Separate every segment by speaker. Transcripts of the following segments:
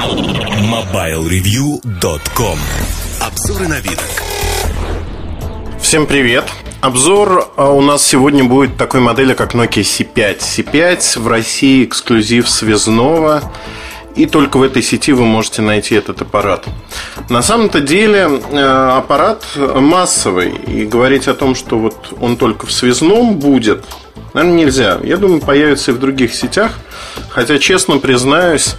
Speaker 1: MobileReview.com Обзоры на вид.
Speaker 2: Всем привет! Обзор а, у нас сегодня будет такой модели, как Nokia C5. C5 в России эксклюзив связного. И только в этой сети вы можете найти этот аппарат. На самом-то деле э, аппарат массовый. И говорить о том, что вот он только в связном будет, наверное, нельзя. Я думаю, появится и в других сетях. Хотя, честно признаюсь,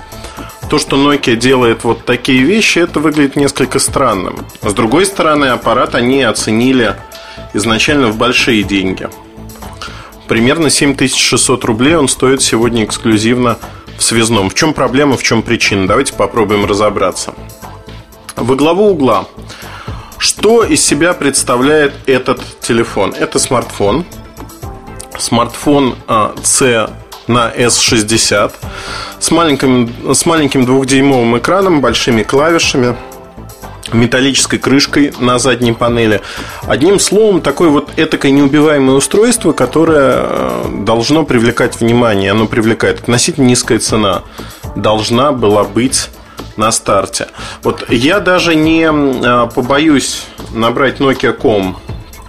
Speaker 2: то, что Nokia делает вот такие вещи, это выглядит несколько странным. С другой стороны, аппарат они оценили изначально в большие деньги. Примерно 7600 рублей он стоит сегодня эксклюзивно в связном. В чем проблема, в чем причина? Давайте попробуем разобраться. Во главу угла. Что из себя представляет этот телефон? Это смартфон. Смартфон C а, на S60 с маленьким, с маленьким двухдюймовым экраном, большими клавишами – металлической крышкой на задней панели. Одним словом, такое вот этакое неубиваемое устройство, которое э, должно привлекать внимание. Оно привлекает. Относительно низкая цена должна была быть на старте. Вот я даже не э, побоюсь набрать Nokia.com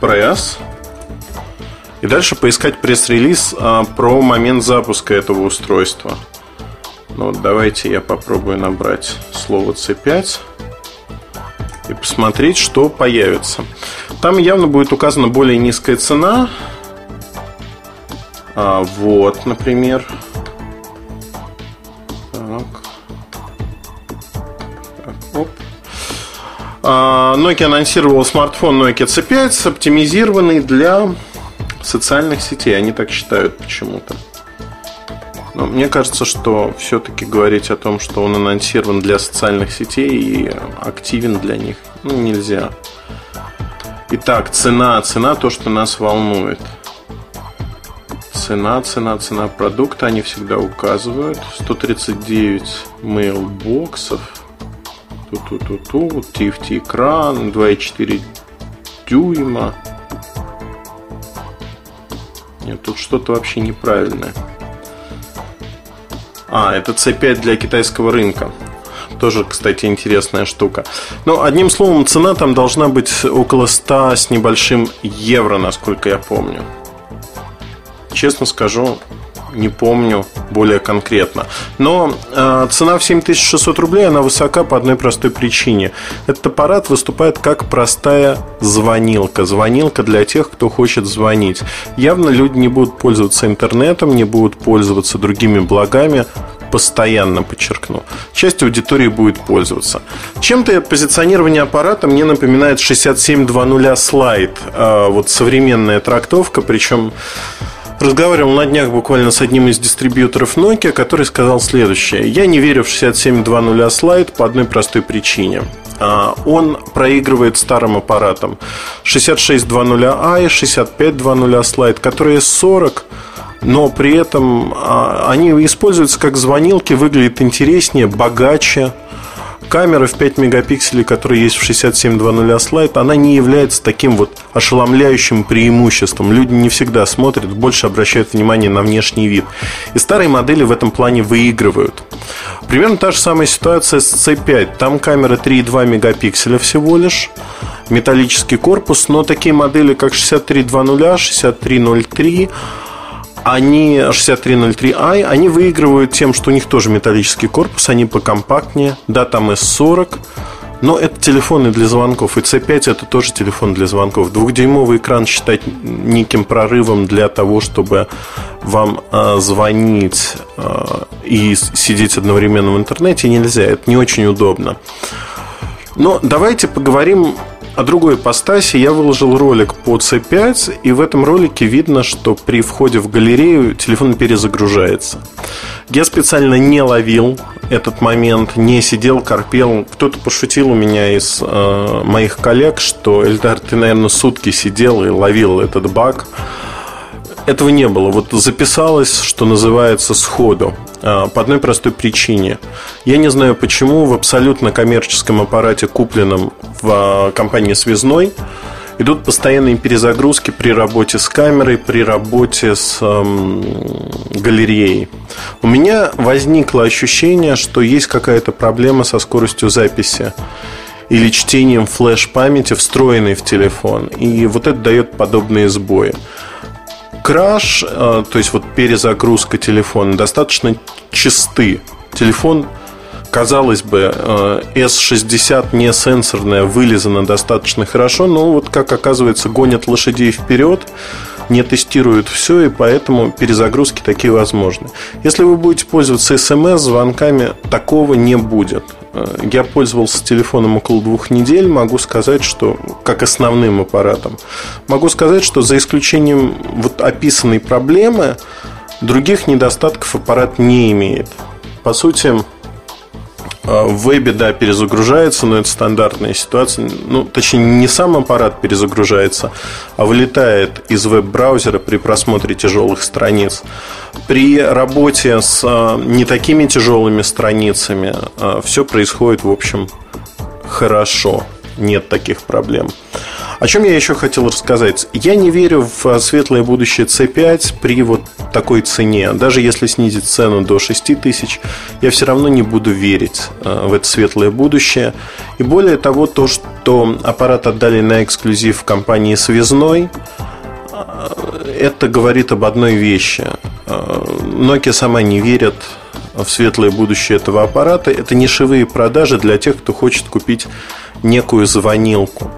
Speaker 2: Press и дальше поискать пресс-релиз э, про момент запуска этого устройства. Ну, вот давайте я попробую набрать слово C5 и посмотреть, что появится. Там явно будет указана более низкая цена. А, вот, например. Так. так оп. А, Nokia анонсировал смартфон Nokia C5, оптимизированный для социальных сетей. Они так считают почему-то. Но мне кажется, что все-таки говорить о том, что он анонсирован для социальных сетей и активен для них, ну, нельзя. Итак, цена, цена то, что нас волнует. Цена, цена, цена продукта, они всегда указывают. 139 мейлбоксов. Ту-ту-ту-ту, TFT экран, 2,4 дюйма. Нет, тут что-то вообще неправильное. А, это C5 для китайского рынка. Тоже, кстати, интересная штука. Но ну, одним словом, цена там должна быть около 100 с небольшим евро, насколько я помню. Честно скажу, не помню более конкретно. Но э, цена в 7600 рублей, она высока по одной простой причине. Этот аппарат выступает как простая звонилка. Звонилка для тех, кто хочет звонить. Явно люди не будут пользоваться интернетом, не будут пользоваться другими благами, постоянно подчеркну. Часть аудитории будет пользоваться. Чем-то позиционирование аппарата мне напоминает 6720 слайд. Э, вот современная трактовка, причем Разговаривал на днях буквально с одним из дистрибьюторов Nokia, который сказал следующее. Я не верю в 6720 слайд по одной простой причине. А, он проигрывает старым аппаратам 6620i, 6520 слайд, которые 40 но при этом а, они используются как звонилки, выглядят интереснее, богаче, камера в 5 мегапикселей, которая есть в 6720 слайд, она не является таким вот ошеломляющим преимуществом. Люди не всегда смотрят, больше обращают внимание на внешний вид. И старые модели в этом плане выигрывают. Примерно та же самая ситуация с C5. Там камера 3,2 мегапикселя всего лишь металлический корпус, но такие модели, как 6320, 6303, они 6303i, они выигрывают тем, что у них тоже металлический корпус, они покомпактнее, да, там S40, но это телефоны для звонков, и C5 это тоже телефон для звонков. Двухдюймовый экран считать неким прорывом для того, чтобы вам э, звонить э, и сидеть одновременно в интернете нельзя, это не очень удобно. Но давайте поговорим о другой ипостаси я выложил ролик по C5, и в этом ролике видно, что при входе в галерею телефон перезагружается. Я специально не ловил этот момент, не сидел, корпел. Кто-то пошутил у меня из э, моих коллег, что Эльдар, ты, наверное, сутки сидел и ловил этот баг этого не было. Вот записалось, что называется, сходу. А, по одной простой причине. Я не знаю почему в абсолютно коммерческом аппарате, купленном в а, компании Связной, Идут постоянные перезагрузки при работе с камерой, при работе с эм, галереей. У меня возникло ощущение, что есть какая-то проблема со скоростью записи или чтением флеш-памяти, встроенной в телефон. И вот это дает подобные сбои. Краш, э, то есть вот перезагрузка телефона, достаточно чисты. Телефон казалось бы, S60 э, не сенсорная, вылезана достаточно хорошо, но вот как оказывается, гонят лошадей вперед, не тестируют все, и поэтому перезагрузки такие возможны. Если вы будете пользоваться смс-звонками, такого не будет. Э, я пользовался телефоном около двух недель, могу сказать, что как основным аппаратом, могу сказать, что за исключением вот описанной проблемы, других недостатков аппарат не имеет. По сути, в вебе, да, перезагружается, но это стандартная ситуация. Ну, точнее, не сам аппарат перезагружается, а вылетает из веб-браузера при просмотре тяжелых страниц. При работе с а, не такими тяжелыми страницами а, все происходит, в общем, хорошо. Нет таких проблем. О чем я еще хотел рассказать? Я не верю в светлое будущее C5 при вот такой цене. Даже если снизить цену до 6 тысяч, я все равно не буду верить э, в это светлое будущее. И более того, то, что аппарат отдали на эксклюзив компании «Связной», э, это говорит об одной вещи. Nokia сама не верит в светлое будущее этого аппарата. Это нишевые продажи для тех, кто хочет купить некую звонилку.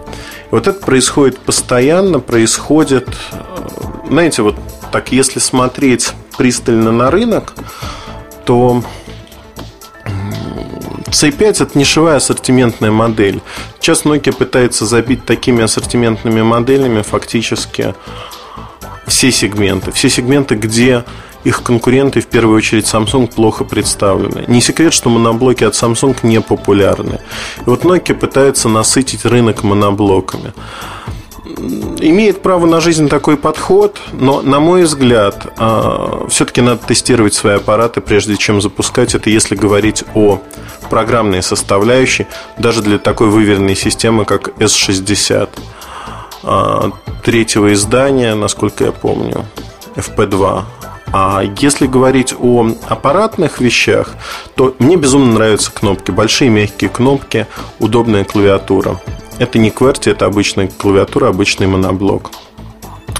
Speaker 2: Вот это происходит постоянно, происходит, э, знаете, вот так, если смотреть пристально на рынок, то C5 это нишевая ассортиментная модель. Сейчас Nokia пытается забить такими ассортиментными моделями фактически все сегменты. Все сегменты, где их конкуренты, в первую очередь Samsung, плохо представлены. Не секрет, что моноблоки от Samsung не популярны. И вот Nokia пытается насытить рынок моноблоками. Имеет право на жизнь такой подход, но, на мой взгляд, а, все-таки надо тестировать свои аппараты, прежде чем запускать это, если говорить о программной составляющей, даже для такой выверенной системы, как S60 а, третьего издания, насколько я помню, FP2. А если говорить о аппаратных вещах, то мне безумно нравятся кнопки. Большие мягкие кнопки, удобная клавиатура. Это не QWERTY, это обычная клавиатура, обычный моноблок.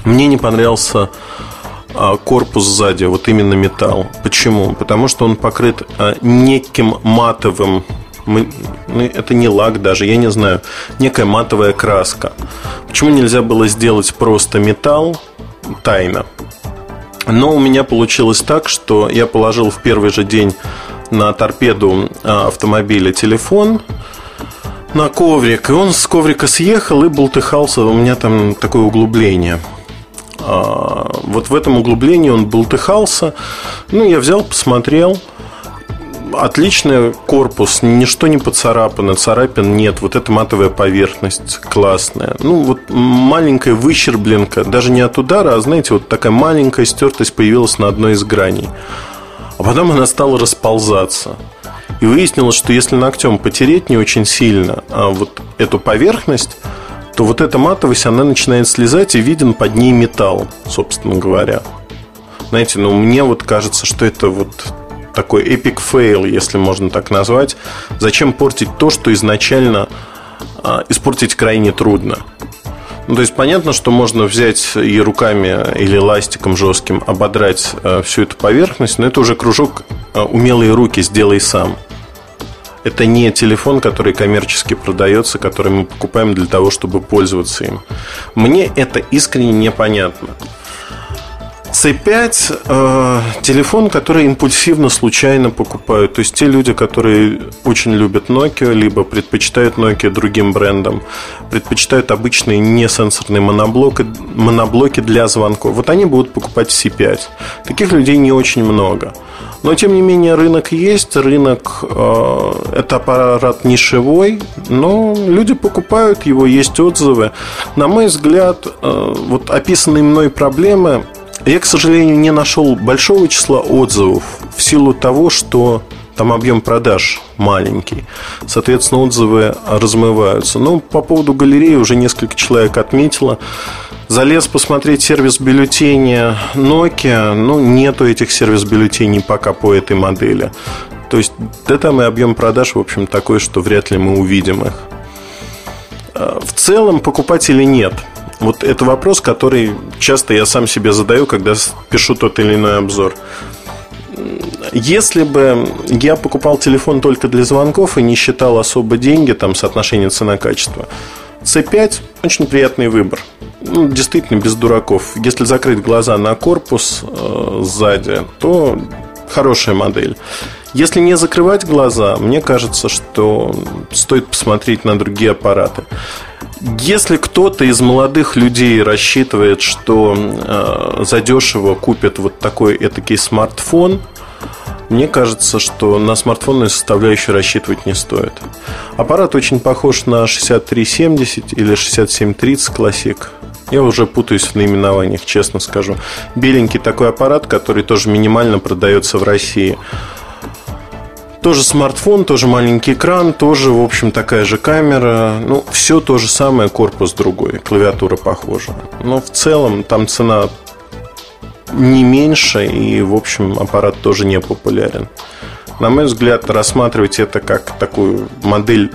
Speaker 2: Мне не понравился а, корпус сзади, вот именно металл. Почему? Потому что он покрыт а, неким матовым ну, это не лак даже, я не знаю, некая матовая краска. Почему нельзя было сделать просто металл? Тайна. Но у меня получилось так, что я положил в первый же день на торпеду а, автомобиля телефон на коврик, и он с коврика съехал и болтыхался. У меня там такое углубление. А, вот в этом углублении он болтыхался. Ну, я взял, посмотрел – отличный корпус, ничто не поцарапано, царапин нет, вот эта матовая поверхность классная. Ну, вот маленькая выщербленка, даже не от удара, а, знаете, вот такая маленькая стертость появилась на одной из граней. А потом она стала расползаться. И выяснилось, что если ногтем потереть не очень сильно а вот эту поверхность, то вот эта матовость, она начинает слезать и виден под ней металл, собственно говоря. Знаете, ну мне вот кажется, что это вот такой epic fail, если можно так назвать. Зачем портить то, что изначально а, испортить крайне трудно? Ну, то есть понятно, что можно взять и руками или ластиком жестким ободрать э, всю эту поверхность, но это уже кружок э, умелые руки, сделай сам. Это не телефон, который коммерчески продается, который мы покупаем для того, чтобы пользоваться им. Мне это искренне непонятно. C5 э, телефон, который импульсивно, случайно покупают. То есть те люди, которые очень любят Nokia, либо предпочитают Nokia другим брендам, предпочитают обычные несенсорные моноблоки, моноблоки для звонков. Вот они будут покупать C5. Таких людей не очень много. Но, тем не менее, рынок есть, рынок э, это аппарат нишевой, но люди покупают его, есть отзывы. На мой взгляд, э, вот описанные мной проблемы я, к сожалению, не нашел большого числа отзывов в силу того, что там объем продаж маленький. Соответственно, отзывы размываются. Ну, по поводу галереи уже несколько человек отметило. Залез посмотреть сервис бюллетеня Nokia. Ну, нету этих сервис-бюллетеней пока по этой модели. То есть, там и объем продаж, в общем, такой, что вряд ли мы увидим их. А, в целом, покупать или нет? Вот это вопрос, который часто я сам себе задаю, когда пишу тот или иной обзор. Если бы я покупал телефон только для звонков и не считал особо деньги, там, соотношение цена-качество, C5 очень приятный выбор. Ну, действительно, без дураков. Если закрыть глаза на корпус э, сзади, то хорошая модель. Если не закрывать глаза, мне кажется, что стоит посмотреть на другие аппараты. Если кто-то из молодых людей рассчитывает, что э, задешево купит вот такой этакий смартфон, мне кажется, что на смартфонную составляющую рассчитывать не стоит. Аппарат очень похож на 6370 или 6730 Classic. Я уже путаюсь в наименованиях, честно скажу. Беленький такой аппарат, который тоже минимально продается в России. Тоже смартфон, тоже маленький экран, тоже, в общем, такая же камера. Ну, все то же самое, корпус другой, клавиатура похожа. Но в целом там цена не меньше, и, в общем, аппарат тоже не популярен. На мой взгляд, рассматривать это как такую модель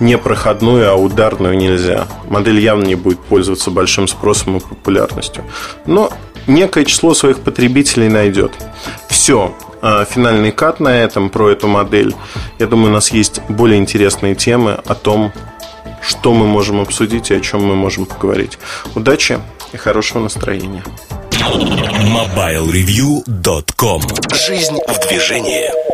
Speaker 2: не проходную, а ударную нельзя. Модель явно не будет пользоваться большим спросом и популярностью. Но некое число своих потребителей найдет. Все. А, финальный кат на этом про эту модель. Я думаю, у нас есть более интересные темы о том, что мы можем обсудить и о чем мы можем поговорить. Удачи и хорошего настроения.
Speaker 1: MobileReview.com Жизнь в движении